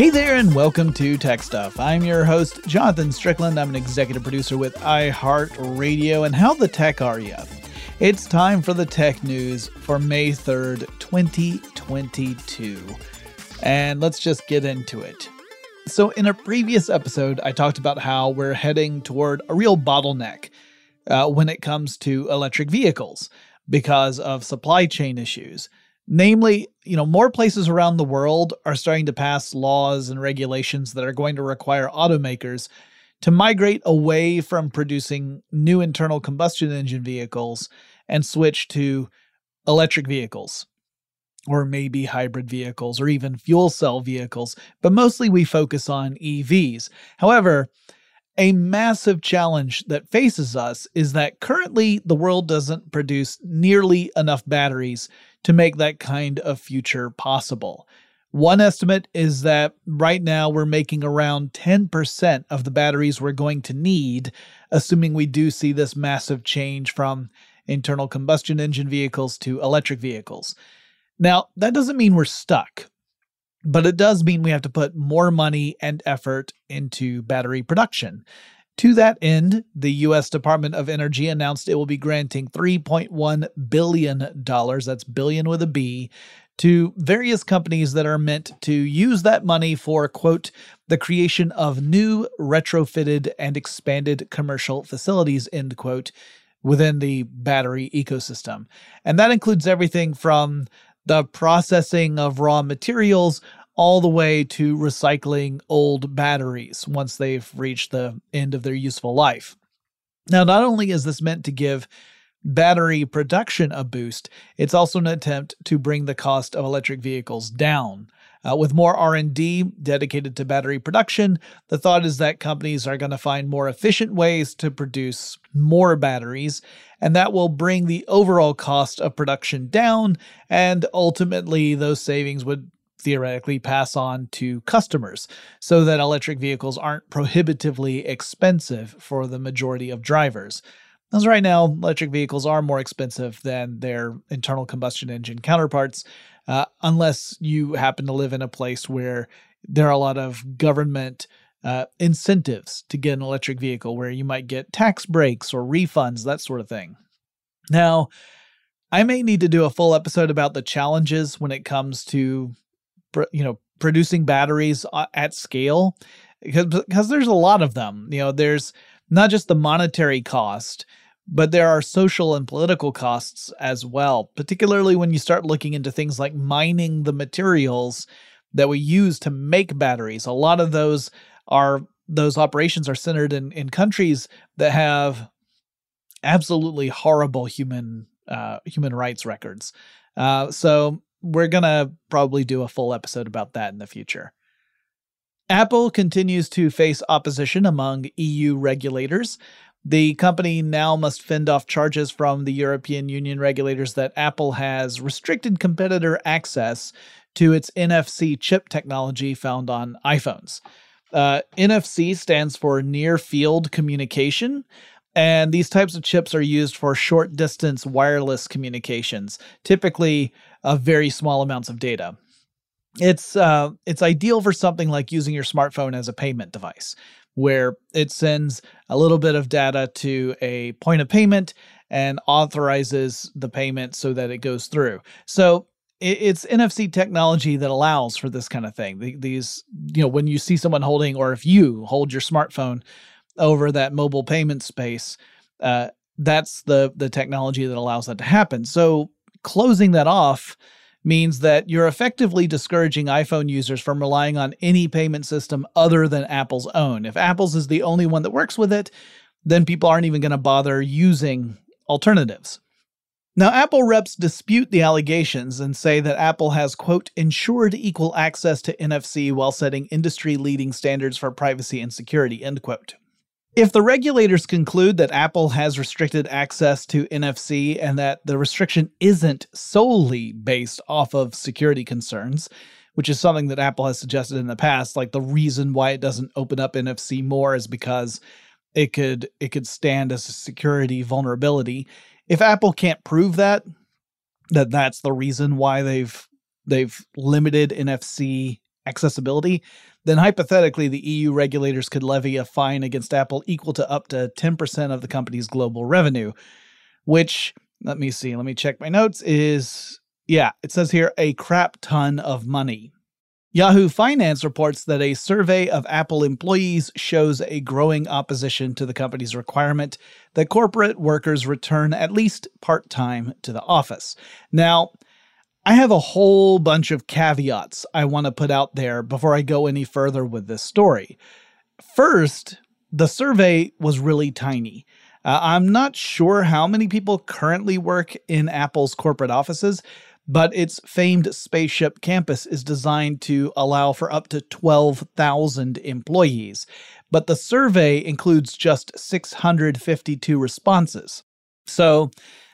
Hey there, and welcome to Tech Stuff. I'm your host, Jonathan Strickland. I'm an executive producer with iHeartRadio. And how the tech are you? It's time for the tech news for May 3rd, 2022. And let's just get into it. So, in a previous episode, I talked about how we're heading toward a real bottleneck uh, when it comes to electric vehicles because of supply chain issues. Namely, you know, more places around the world are starting to pass laws and regulations that are going to require automakers to migrate away from producing new internal combustion engine vehicles and switch to electric vehicles or maybe hybrid vehicles or even fuel cell vehicles, but mostly we focus on EVs. However, a massive challenge that faces us is that currently the world doesn't produce nearly enough batteries to make that kind of future possible. One estimate is that right now we're making around 10% of the batteries we're going to need, assuming we do see this massive change from internal combustion engine vehicles to electric vehicles. Now, that doesn't mean we're stuck, but it does mean we have to put more money and effort into battery production. To that end, the U.S. Department of Energy announced it will be granting $3.1 billion, that's billion with a B, to various companies that are meant to use that money for, quote, the creation of new, retrofitted, and expanded commercial facilities, end quote, within the battery ecosystem. And that includes everything from the processing of raw materials all the way to recycling old batteries once they've reached the end of their useful life. Now, not only is this meant to give battery production a boost, it's also an attempt to bring the cost of electric vehicles down. Uh, with more R&D dedicated to battery production, the thought is that companies are going to find more efficient ways to produce more batteries, and that will bring the overall cost of production down, and ultimately those savings would theoretically pass on to customers so that electric vehicles aren't prohibitively expensive for the majority of drivers. As right now, electric vehicles are more expensive than their internal combustion engine counterparts, uh, unless you happen to live in a place where there are a lot of government uh, incentives to get an electric vehicle, where you might get tax breaks or refunds, that sort of thing. Now, I may need to do a full episode about the challenges when it comes to, you know, producing batteries uh, at scale, because because there's a lot of them. You know, there's not just the monetary cost but there are social and political costs as well, particularly when you start looking into things like mining the materials that we use to make batteries. A lot of those are those operations are centered in, in countries that have absolutely horrible human uh, human rights records. Uh, so we're gonna probably do a full episode about that in the future. Apple continues to face opposition among EU regulators. The company now must fend off charges from the European Union regulators that Apple has restricted competitor access to its NFC chip technology found on iPhones. Uh, NFC stands for Near Field Communication, and these types of chips are used for short distance wireless communications, typically of very small amounts of data. It's uh, it's ideal for something like using your smartphone as a payment device where it sends a little bit of data to a point of payment and authorizes the payment so that it goes through. So it's NFC technology that allows for this kind of thing. These, you know, when you see someone holding, or if you hold your smartphone over that mobile payment space, uh, that's the the technology that allows that to happen. So closing that off means that you're effectively discouraging iPhone users from relying on any payment system other than Apple's own. If Apple's is the only one that works with it, then people aren't even going to bother using alternatives. Now, Apple reps dispute the allegations and say that Apple has, quote, ensured equal access to NFC while setting industry leading standards for privacy and security, end quote. If the regulators conclude that Apple has restricted access to NFC and that the restriction isn't solely based off of security concerns, which is something that Apple has suggested in the past, like the reason why it doesn't open up NFC more is because it could it could stand as a security vulnerability. If Apple can't prove that that that's the reason why they've they've limited NFC accessibility, then hypothetically the EU regulators could levy a fine against Apple equal to up to 10% of the company's global revenue, which, let me see, let me check my notes, is, yeah, it says here a crap ton of money. Yahoo Finance reports that a survey of Apple employees shows a growing opposition to the company's requirement that corporate workers return at least part time to the office. Now, I have a whole bunch of caveats I want to put out there before I go any further with this story. First, the survey was really tiny. Uh, I'm not sure how many people currently work in Apple's corporate offices, but its famed spaceship campus is designed to allow for up to 12,000 employees. But the survey includes just 652 responses. So,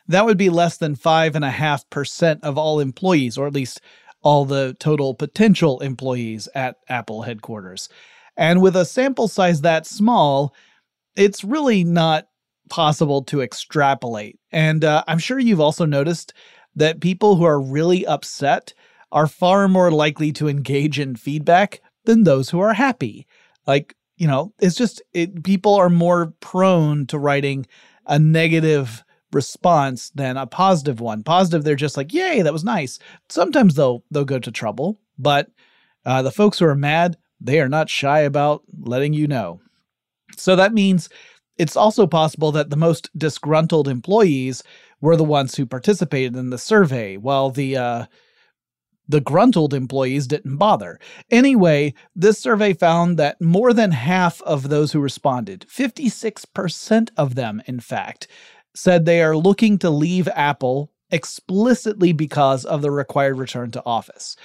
that would be less than 5.5% of all employees, or at least all the total potential employees at Apple headquarters. And with a sample size that small, it's really not possible to extrapolate. And uh, I'm sure you've also noticed that people who are really upset are far more likely to engage in feedback than those who are happy. Like, you know, it's just it, people are more prone to writing a negative response than a positive one. Positive, they're just like, "Yay, that was nice." Sometimes they'll they'll go to trouble, but uh, the folks who are mad, they are not shy about letting you know. So that means it's also possible that the most disgruntled employees were the ones who participated in the survey, while the uh, the gruntled employees didn't bother. Anyway, this survey found that more than half of those who responded, 56% of them, in fact, said they are looking to leave Apple explicitly because of the required return to office.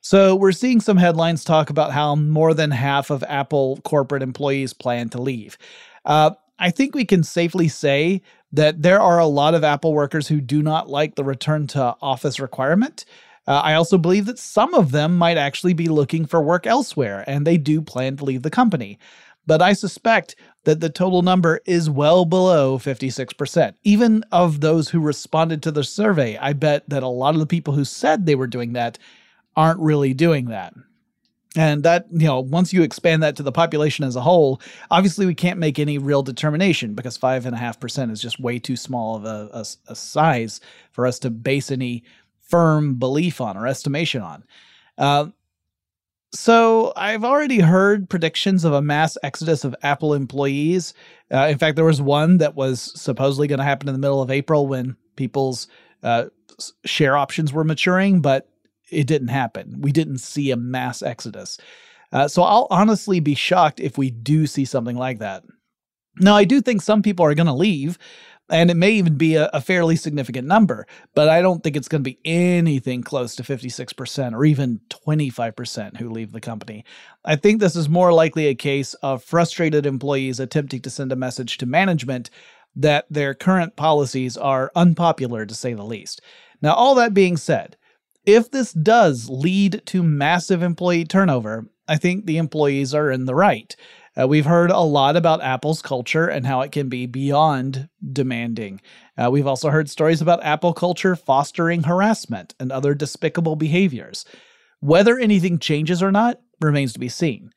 So we're seeing some headlines talk about how more than half of Apple corporate employees plan to leave. Uh, I think we can safely say that there are a lot of Apple workers who do not like the return to office requirement. Uh, I also believe that some of them might actually be looking for work elsewhere, and they do plan to leave the company. But I suspect that the total number is well below 56%. Even of those who responded to the survey, I bet that a lot of the people who said they were doing that aren't really doing that. And that, you know, once you expand that to the population as a whole, obviously we can't make any real determination because 5.5% is just way too small of a, a, a size for us to base any firm belief on or estimation on. Uh, so I've already heard predictions of a mass exodus of Apple employees. Uh, in fact, there was one that was supposedly going to happen in the middle of April when people's uh, share options were maturing, but it didn't happen. We didn't see a mass exodus. Uh, so I'll honestly be shocked if we do see something like that. Now, I do think some people are going to leave, and it may even be a, a, fairly significant number, but I don't think it's going to be anything close to 56% or even 25% who leave the company. I think this is more likely a case of frustrated employees attempting to send a message to management that their current policies are unpopular to say the least. Now, all that being said, if this does lead to massive employee turnover, I think the employees are in the right. Uh, we've heard a lot about Apple's culture and how it can be beyond demanding. Uh, we've also heard stories about Apple culture fostering harassment and other despicable behaviors. Whether anything changes or not remains to be seen.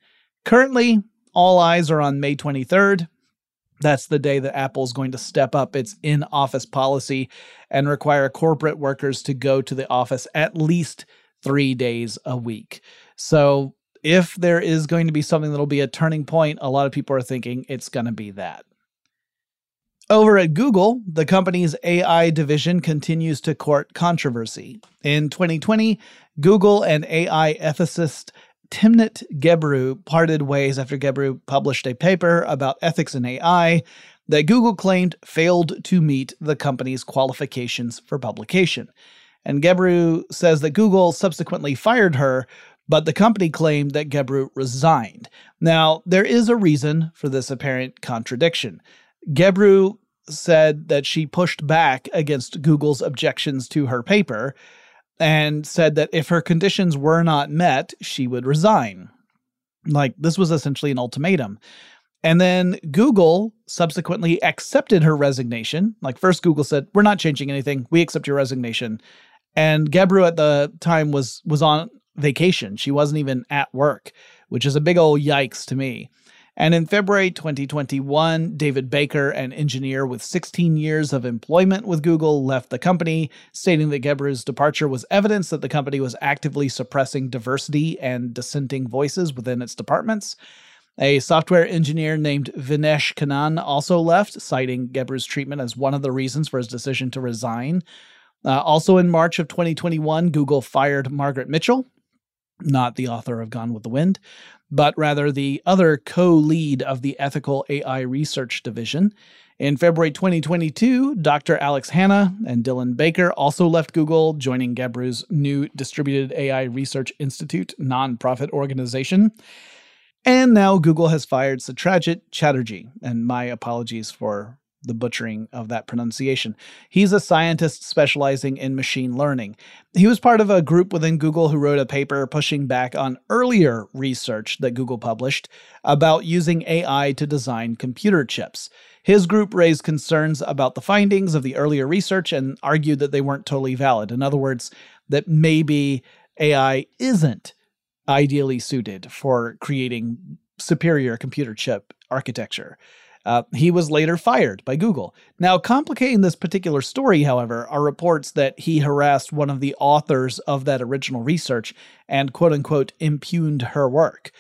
Currently, all eyes are on May 23rd. That's the day that Apple is going to step up its in office policy and require corporate workers to go to the office at least three days a week. So if there is going to be something that'll be a turning point, a lot of people are thinking it's going to be that. Over at Google, the company's AI division continues to court controversy. In 2020, Google and AI ethicist Timnit Gebru parted ways after Gebru published a paper about ethics in AI that Google claimed failed to meet the company's qualifications for publication. And Gebru says that Google subsequently fired her but the company claimed that Gebru resigned. Now, there is a reason for this apparent contradiction. Gebru said that she pushed back against Google's objections to her paper and said that if her conditions were not met, she would resign. Like, this was essentially an ultimatum. And then Google subsequently accepted her resignation. Like, first, Google said, We're not changing anything. We accept your resignation. And Gebru at the time was was on vacation. She wasn't even at work, which is a big old yikes to me. And in February 2021, David Baker, an engineer with 16 years of employment with Google, left the company, stating that Gebru's departure was evidence that the company was actively suppressing diversity and dissenting voices within its departments. A software engineer named Vinesh Kannan also left, citing Gebru's treatment as one of the reasons for his decision to resign. Uh, also in March of 2021, Google fired Margaret Mitchell, not the author of Gone with the Wind, but rather the other co lead of the Ethical AI Research Division. In February 2022, Dr. Alex Hanna and Dylan Baker also left Google, joining Gebru's new Distributed AI Research Institute nonprofit organization. And now Google has fired Satrajit Chatterjee, and my apologies for the butchering of that pronunciation. He's a scientist specializing in machine learning. He was part of a group within Google who wrote a paper pushing back on earlier research that Google published about using AI to design computer chips. His group raised concerns about the findings of the earlier research and argued that they weren't totally valid. In other words, that maybe AI isn't ideally suited for creating superior computer chip architecture. Uh, he was later fired by Google. Now, complicating this particular story, however, are reports that he harassed one of the authors of that original research and quote unquote impugned her work.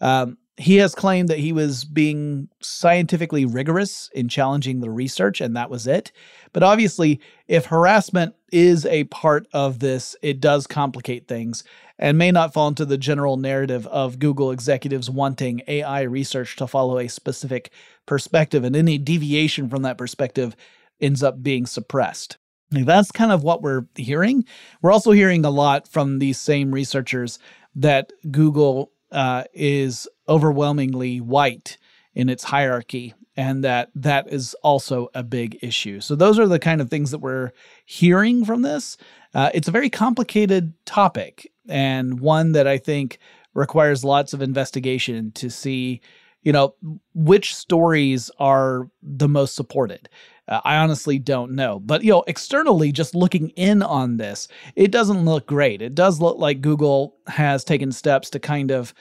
Um, he has claimed that he was being scientifically rigorous in challenging the research, and that was it. But obviously, if harassment is a part of this, it does complicate things and may not fall into the general narrative of Google executives wanting AI research to follow a specific perspective, and any deviation from that perspective ends up being suppressed. that's kind of what we're hearing. We're also hearing a lot from these same researchers that Google uh, is overwhelmingly white in its hierarchy and that that is also a big issue. So those are the kind of things that we're hearing from this. Uh, it's a very complicated topic and one that I think requires lots of investigation to see you know, which stories are the most supported? Uh, I honestly don't know. But, you know, externally, just looking in on this, it doesn't look great. It does look like Google has taken steps to kind of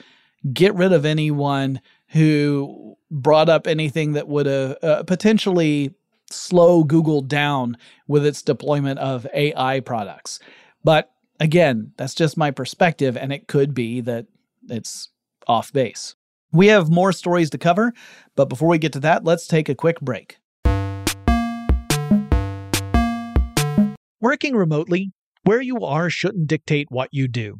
get rid of anyone who brought up anything that would uh, uh, potentially slow Google down with its deployment of AI products. But again, that's just my perspective, and it could be that it's off base. We have more stories to cover, but before we get to that, let's take a quick break. Working remotely, where you are shouldn't dictate what you do.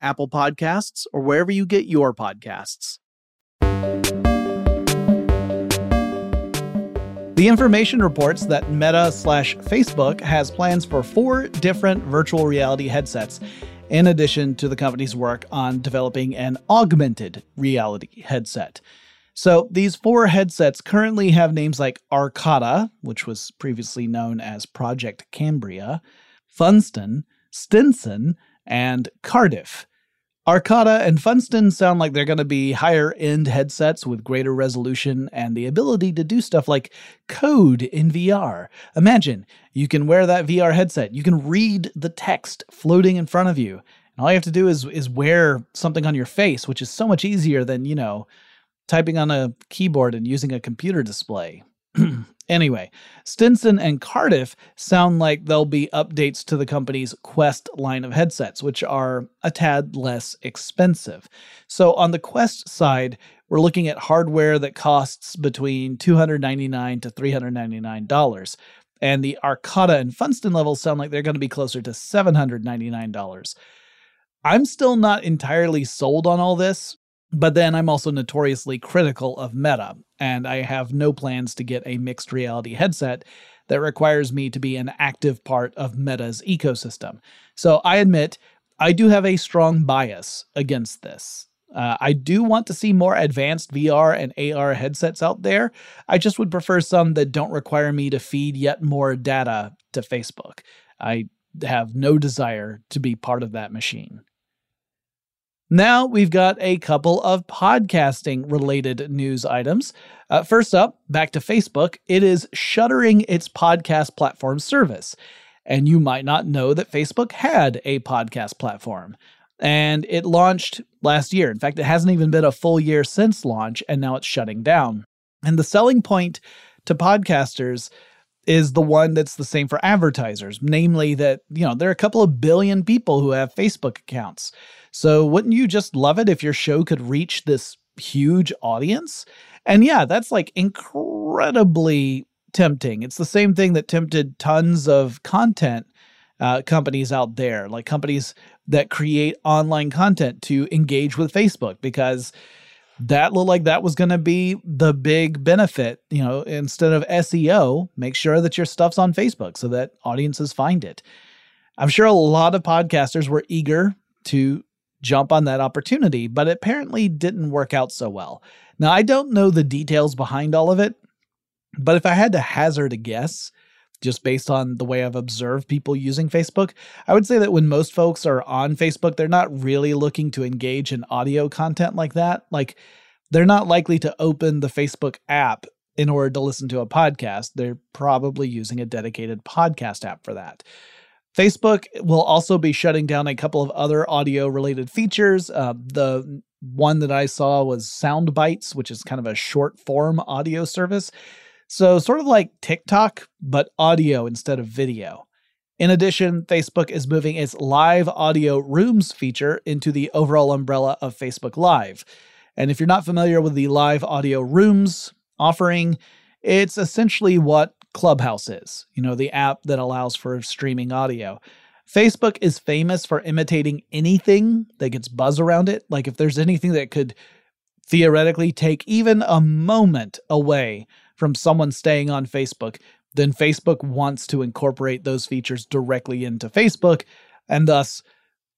Apple Podcasts, or wherever you get your podcasts. The information reports that Meta slash Facebook has plans for four different virtual reality headsets, in addition to the company's work on developing an augmented reality headset. So these four headsets currently have names like Arcata, which was previously known as Project Cambria, Funston, Stinson, and Cardiff. Arcata and Funston sound like they're going to be higher end headsets with greater resolution and the ability to do stuff like code in VR. Imagine you can wear that VR headset, you can read the text floating in front of you. And all you have to do is is wear something on your face, which is so much easier than, you know, typing on a keyboard and using a computer display. Anyway, Stinson and Cardiff sound like they'll be updates to the company's Quest line of headsets, which are a tad less expensive. So, on the Quest side, we're looking at hardware that costs between $299 to $399. And the Arcata and Funston levels sound like they're going to be closer to $799. I'm still not entirely sold on all this, but then I'm also notoriously critical of Meta, and I have no plans to get a mixed reality headset that requires me to be an active part of Meta's ecosystem. So I admit I do have a strong bias against this. Uh, I do want to see more advanced VR and AR headsets out there. I just would prefer some that don't require me to feed yet more data to Facebook. I have no desire to be part of that machine. Now we've got a couple of podcasting related news items. Uh, first up, back to Facebook, it is shuttering its podcast platform service. And you might not know that Facebook had a podcast platform. And it launched last year. In fact, it hasn't even been a full year since launch, and now it's shutting down. And the selling point to podcasters is the one that's the same for advertisers, namely that, you know, there are a couple of billion people who have Facebook accounts. So wouldn't you just love it if your show could reach this huge audience? And yeah, that's like incredibly tempting. It's the same thing that tempted tons of content uh, companies out there, like companies that create online content to engage with Facebook, because that looked like that was going to be the big benefit. You know, instead of SEO, make sure that your stuff's on Facebook so that audiences find it. I'm sure a lot of podcasters were eager to jump on that opportunity, but it apparently didn't work out so well. Now, I don't know the details behind all of it, but if I had to hazard a guess, just based on the way I've observed people using Facebook, I would say that when most folks are on Facebook, they're not really looking to engage in audio content like that. Like, they're not likely to open the Facebook app in order to listen to a podcast. They're probably using a dedicated podcast app for that. Facebook will also be shutting down a couple of other audio related features. Uh, the one that I saw was Sound Bites, which is kind of a short form audio service. So, sort of like TikTok, but audio instead of video. In addition, Facebook is moving its live audio rooms feature into the overall umbrella of Facebook Live. And if you're not familiar with the live audio rooms offering, it's essentially what Clubhouse is, you know, the app that allows for streaming audio. Facebook is famous for imitating anything that gets buzz around it. Like if there's anything that could theoretically take even a moment away from someone staying on Facebook, then Facebook wants to incorporate those features directly into Facebook and thus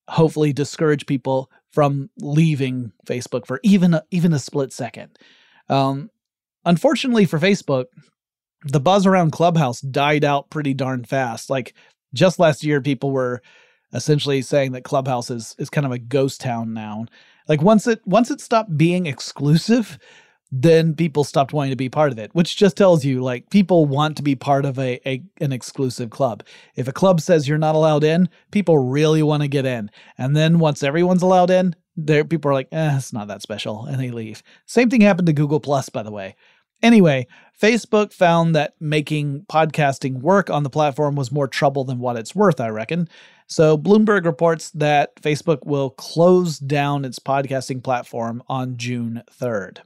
hopefully discourage people from leaving Facebook for even a, even a split second. Um, unfortunately for Facebook, the buzz around Clubhouse died out pretty darn fast. Like just last year, people were essentially saying that Clubhouse is is kind of a ghost town now. Like once it once it stopped being exclusive, then people stopped wanting to be part of it, which just tells you like people want to be part of a, a an exclusive club. If a club says you're not allowed in, people really want to get in. And then once everyone's allowed in, there people are like, eh, it's not that special, and they leave. Same thing happened to Google Plus, by the way. Anyway, Facebook found that making podcasting work on the platform was more trouble than what it's worth, I reckon. So Bloomberg reports that Facebook will close down its podcasting platform on June 3rd.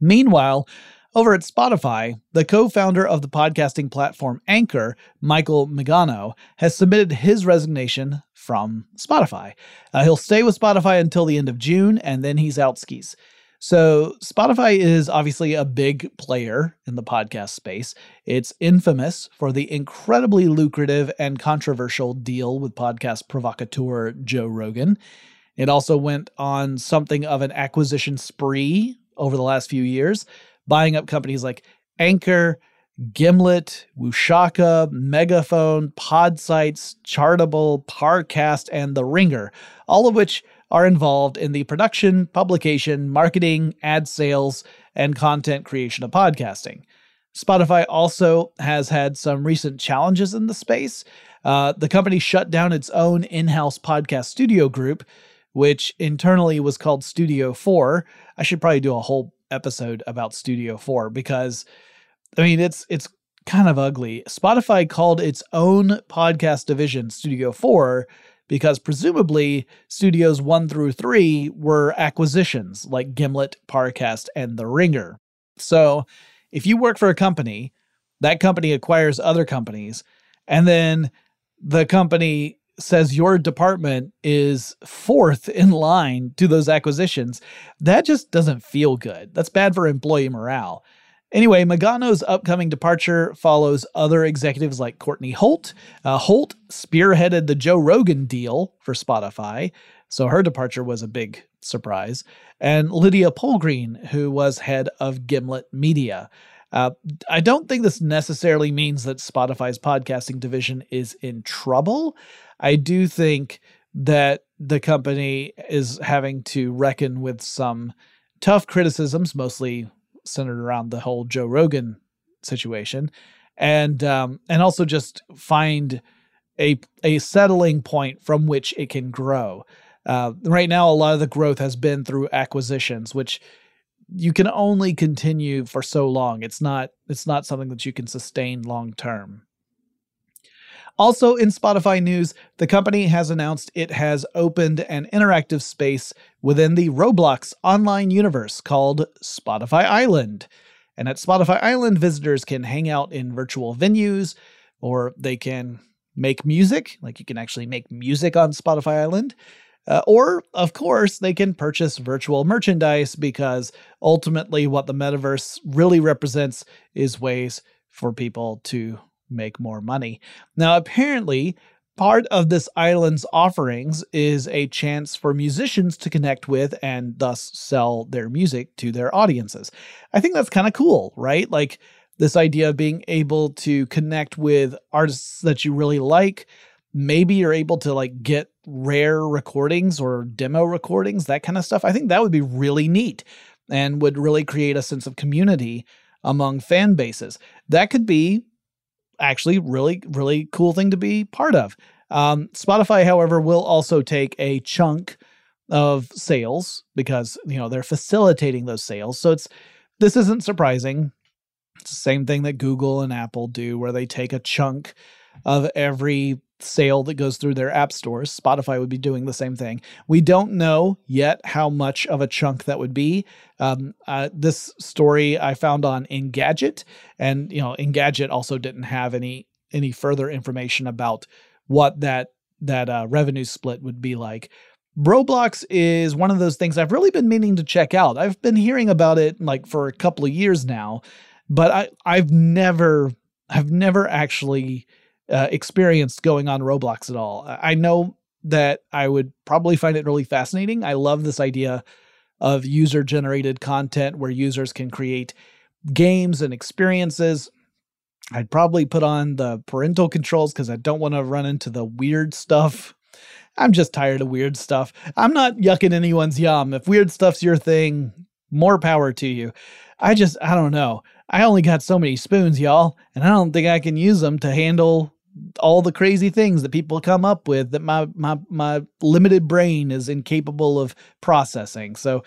Meanwhile, over at Spotify, the co founder of the podcasting platform Anchor, Michael Mignano, has submitted his resignation from Spotify. Uh, he'll stay with Spotify until the end of June, and then he's out skis. So, Spotify is obviously a big player in the podcast space. It's infamous for the incredibly lucrative and controversial deal with podcast provocateur Joe Rogan. It also went on something of an acquisition spree over the last few years, buying up companies like Anchor, Gimlet, Whooshkaa, Megaphone, Podsights, Chartable, Parcast, and The Ringer, all of which are involved in the production, publication, marketing, ad sales, and content creation of podcasting. Spotify also has had some recent challenges in the space. Uh, the company shut down its own in house podcast studio group, which internally was called Studio 4. I should probably do a whole episode about Studio 4 because I mean it's it's kind of ugly. Spotify called its own podcast division Studio 4 because presumably studios one through three were acquisitions like Gimlet, Parcast, and The Ringer. So if you work for a company, that company acquires other companies, and then the company says your department is fourth in line to those acquisitions, that just doesn't feel good. That's bad for employee morale. Anyway, Mignano's upcoming departure follows other executives like Courtney Holt. Uh, Holt spearheaded the Joe Rogan deal for Spotify, so her departure was a big surprise. And Lydia Polgreen, who was head of Gimlet Media. Uh, I don't think this necessarily means that Spotify's podcasting division is in trouble. I do think that the company is having to reckon with some tough criticisms, mostly centered around the whole Joe Rogan situation, and um, and also just find a a settling point from which it can grow. Uh, right now, a lot of the growth has been through acquisitions, which you can only continue for so long. It's not it's not something that you can sustain long term. Also, in Spotify news, the company has announced it has opened an interactive space within the Roblox online universe called Spotify Island. And at Spotify Island, visitors can hang out in virtual venues or they can make music, like you can actually make music on Spotify Island. Uh, or, of course, they can purchase virtual merchandise because ultimately, what the metaverse really represents is ways for people to make more money. Now, apparently, part of this island's offerings is a chance for musicians to connect with and thus sell their music to their audiences. I think that's kind of cool, right? Like this idea of being able to connect with artists that you really like. Maybe you're able to like get rare recordings or demo recordings, that kind of stuff. I think that would be really neat and would really create a sense of community among fan bases. That could be actually really, really cool thing to be part of. Um, Spotify, however, will also take a chunk of sales because you know they're facilitating those sales. So it's this isn't surprising. It's the same thing that Google and Apple do, where they take a chunk of every sale that goes through their app stores. Spotify would be doing the same thing. We don't know yet how much of a chunk that would be. Um, uh, this story I found on Engadget, and you know, Engadget also didn't have any any further information about what that that uh, revenue split would be like. Roblox is one of those things I've really been meaning to check out. I've been hearing about it like for a couple of years now, but I I've never I've never actually uh, experienced going on Roblox at all. I know that I would probably find it really fascinating. I love this idea of user generated content where users can create games and experiences. I'd probably put on the parental controls because I don't want to run into the weird stuff. I'm just tired of weird stuff. I'm not yucking anyone's yum. If weird stuff's your thing, more power to you. I just, I don't know. I only got so many spoons, y'all, and I don't think I can use them to handle all the crazy things that people come up with that my my my limited brain is incapable of processing. So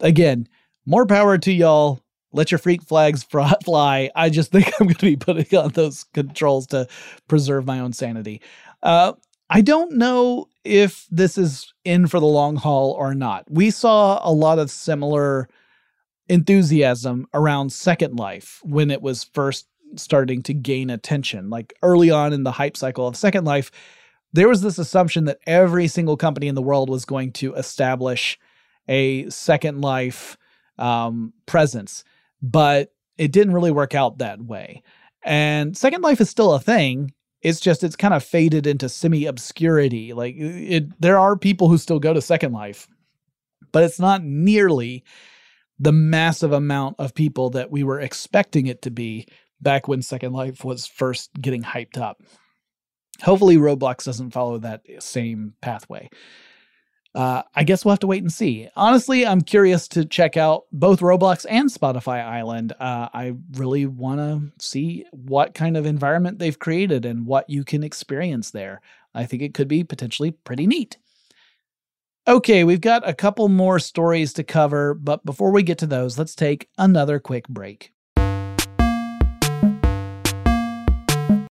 again, more power to y'all. Let your freak flags fly. I just think I'm going to be putting on those controls to preserve my own sanity. Uh, I don't know if this is in for the long haul or not. We saw a lot of similar enthusiasm around Second Life when it was first starting to gain attention. Like early on in the hype cycle of Second Life, there was this assumption that every single company in the world was going to establish a Second Life um, presence, but it didn't really work out that way. And Second Life is still a thing. It's just it's kind of faded into semi obscurity. Like it, there are people who still go to Second Life, but it's not nearly the massive amount of people that we were expecting it to be back when Second Life was first getting hyped up. Hopefully, Roblox doesn't follow that same pathway. Uh, I guess we'll have to wait and see. Honestly, I'm curious to check out both Roblox and Spotify Island. Uh, I really want to see what kind of environment they've created and what you can experience there. I think it could be potentially pretty neat. Okay, we've got a couple more stories to cover, but before we get to those, let's take another quick break.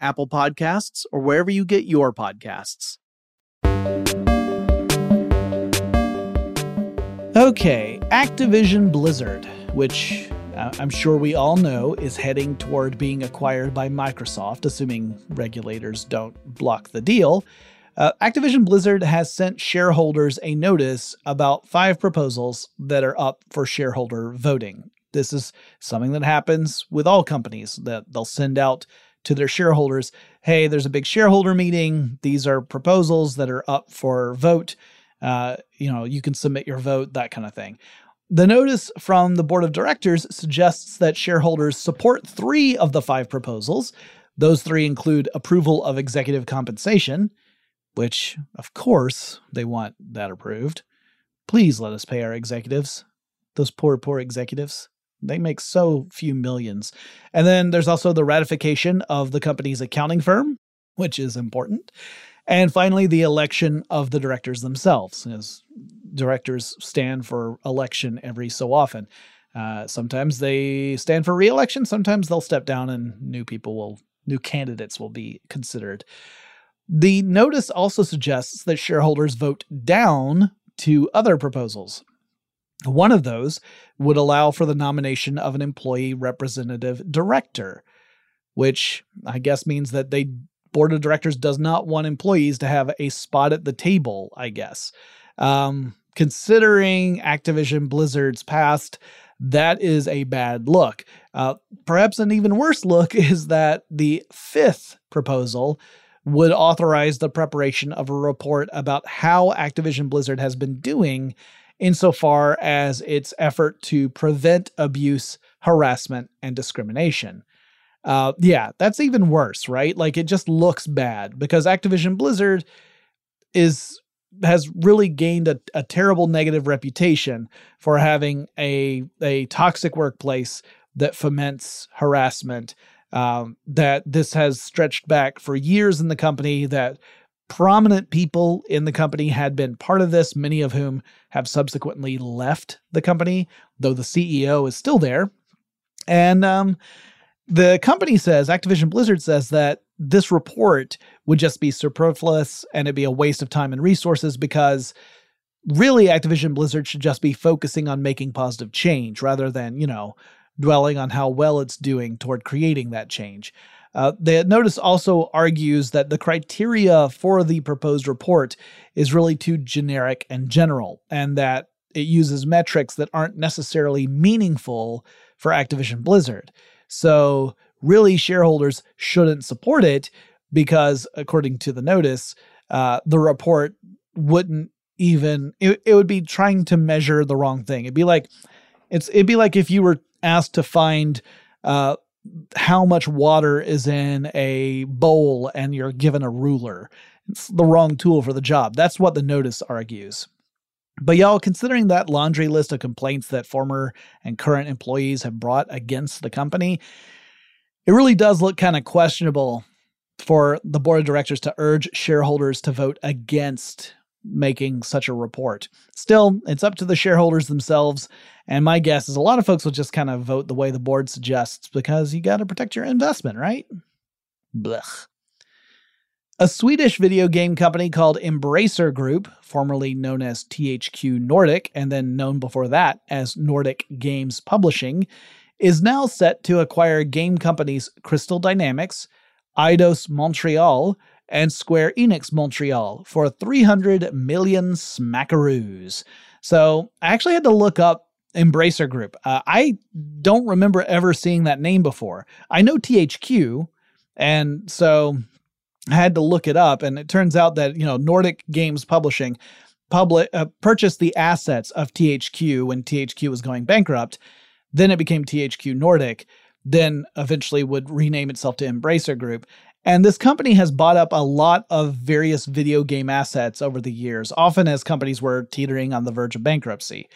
Apple Podcasts, or wherever you get your podcasts. Okay, Activision Blizzard, which uh, I'm sure we all know is heading toward being acquired by Microsoft, assuming regulators don't block the deal. Uh, Activision Blizzard has sent shareholders a notice about five proposals that are up for shareholder voting. This is something that happens with all companies that they'll send out to their shareholders hey, there's a big shareholder meeting. These are proposals that are up for vote. Uh, you know, you can submit your vote, that kind of thing. The notice from the board of directors suggests that shareholders support three of the five proposals. Those three include approval of executive compensation, which, of course, they want that approved. Please let us pay our executives, those poor, poor executives. They make so few millions. And then there's also the ratification of the company's accounting firm, which is important. And finally, the election of the directors themselves, as directors stand for election every so often. Uh, sometimes they stand for reelection, sometimes they'll step down and new people will, new candidates will be considered. The notice also suggests that shareholders vote down to other proposals. One of those would allow for the nomination of an employee representative director, which I guess means that the board of directors does not want employees to have a spot at the table, I guess. Um, considering Activision Blizzard's past, that is a bad look. Uh, perhaps an even worse look is that the fifth proposal would authorize the preparation of a report about how Activision Blizzard has been doing insofar as its effort to prevent abuse, harassment, and discrimination. Uh, yeah, that's even worse, right? Like it just looks bad because Activision Blizzard is has really gained a, a terrible negative reputation for having a a toxic workplace that foments harassment. Um, that this has stretched back for years in the company. That prominent people in the company had been part of this, many of whom have subsequently left the company, though the CEO is still there. And um, the company says, Activision Blizzard says that this report would just be superfluous and it'd be a waste of time and resources because really Activision Blizzard should just be focusing on making positive change rather than, you know, dwelling on how well it's doing toward creating that change. Uh, the notice also argues that the criteria for the proposed report is really too generic and general, and that it uses metrics that aren't necessarily meaningful for Activision Blizzard. So, really, shareholders shouldn't support it because, according to the notice, uh, the report wouldn't even it, it would be trying to measure the wrong thing. It'd be like it's it'd be like if you were asked to find uh, how much water is in a bowl and you're given a ruler. It's the wrong tool for the job. That's what the notice argues. But y'all, considering that laundry list of complaints that former and current employees have brought against the company, it really does look kind of questionable for the board of directors to urge shareholders to vote against making such a report. Still, it's up to the shareholders themselves, and my guess is a lot of folks will just kind of vote the way the board suggests because you got to protect your investment, right? Blech. A Swedish video game company called Embracer Group, formerly known as THQ Nordic and then known before that as Nordic Games Publishing, is now set to acquire game companies Crystal Dynamics, Eidos Montreal, and Square Enix Montreal for 300 million smackaroos. So I actually had to look up Embracer Group. Uh, I don't remember ever seeing that name before. I know THQ, and so I had to look it up, and it turns out that you know Nordic Games Publishing public uh, purchased the assets of THQ when THQ was going bankrupt. Then it became THQ Nordic. Then eventually would rename itself to Embracer Group. And this company has bought up a lot of various video game assets over the years, often as companies were teetering on the verge of bankruptcy.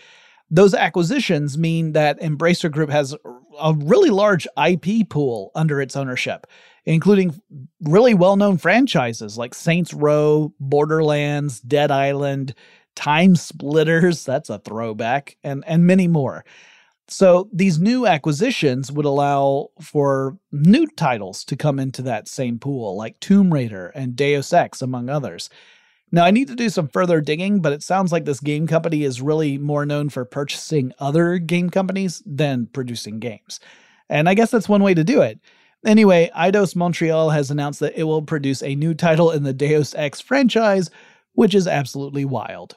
Those acquisitions mean that Embracer Group has a really large IP pool under its ownership including really well known franchises like Saints Row, Borderlands, Dead Island, Time Splitters, that's a throwback, and, and many more. So these new acquisitions would allow for new titles to come into that same pool, like Tomb Raider and Deus Ex, among others. Now, I need to do some further digging, but it sounds like this game company is really more known for purchasing other game companies than producing games. And I guess that's one way to do it. Anyway, Eidos Montreal has announced that it will produce a new title in the Deus Ex franchise, which is absolutely wild.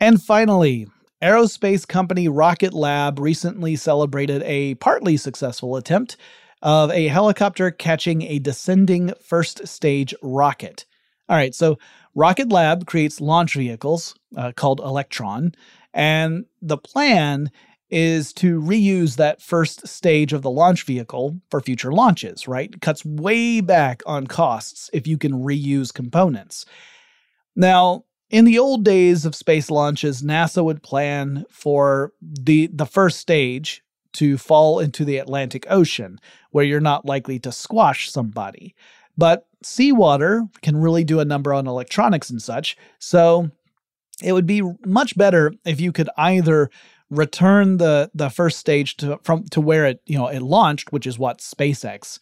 And finally, aerospace company Rocket Lab recently celebrated a partly successful attempt of a helicopter catching a descending first stage rocket. All right, so Rocket Lab creates launch vehicles uh, called Electron, and the plan is to reuse that first stage of the launch vehicle for future launches, right? Cuts way back on costs if you can reuse components. Now, in the old days of space launches, NASA would plan for the the first stage to fall into the Atlantic Ocean, where you're not likely to squash somebody. But seawater can really do a number on electronics and such, so it would be much better if you could either return the the first stage to from to where it you know it launched, which is what SpaceX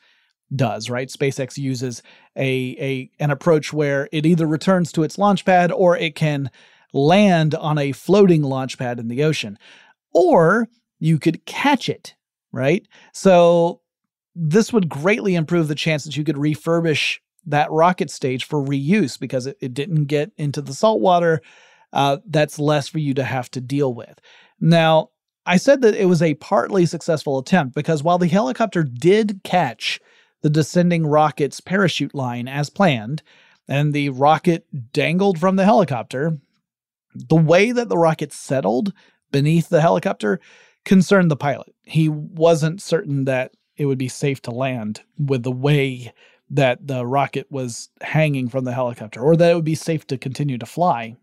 does, right? SpaceX uses a a an approach where it either returns to its launch pad or it can land on a floating launch pad in the ocean. Or you could catch it, right? So this would greatly improve the chance that you could refurbish that rocket stage for reuse because it, it didn't get into the salt water. Uh, that's less for you to have to deal with. Now, I said that it was a partly successful attempt because while the helicopter did catch the descending rocket's parachute line as planned, and the rocket dangled from the helicopter. The way that the rocket settled beneath the helicopter concerned the pilot. He wasn't certain that it would be safe to land with the way that the rocket was hanging from the helicopter, or that it would be safe to continue to fly.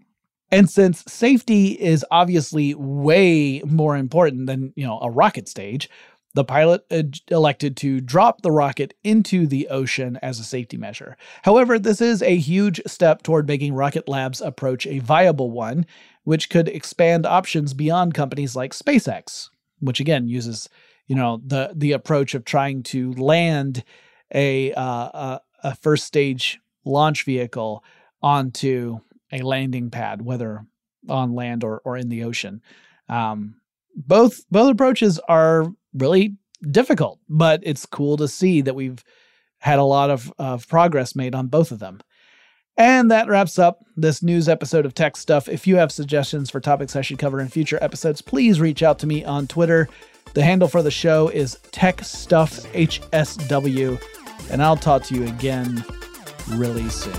And since safety is obviously way more important than, you know, a rocket stage, the pilot elected to drop the rocket into the ocean as a safety measure. However, this is a huge step toward making Rocket Lab's approach a viable one, which could expand options beyond companies like SpaceX, which again uses, you know, the the approach of trying to land a uh, a, a first stage launch vehicle onto a landing pad, whether on land or, or in the ocean. Um, both both approaches are really difficult, but it's cool to see that we've had a lot of, of progress made on both of them. And that wraps up this news episode of Tech Stuff. If you have suggestions for topics I should cover in future episodes, please reach out to me on Twitter. The handle for the show is TechStuffHSW, and I'll talk to you again really soon.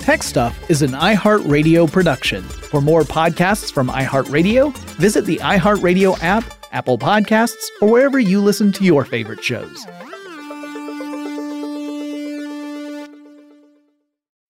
Tech Stuff is an iHeartRadio production. For more podcasts from iHeartRadio, visit the iHeartRadio app, Apple Podcasts, or wherever you listen to your favorite shows.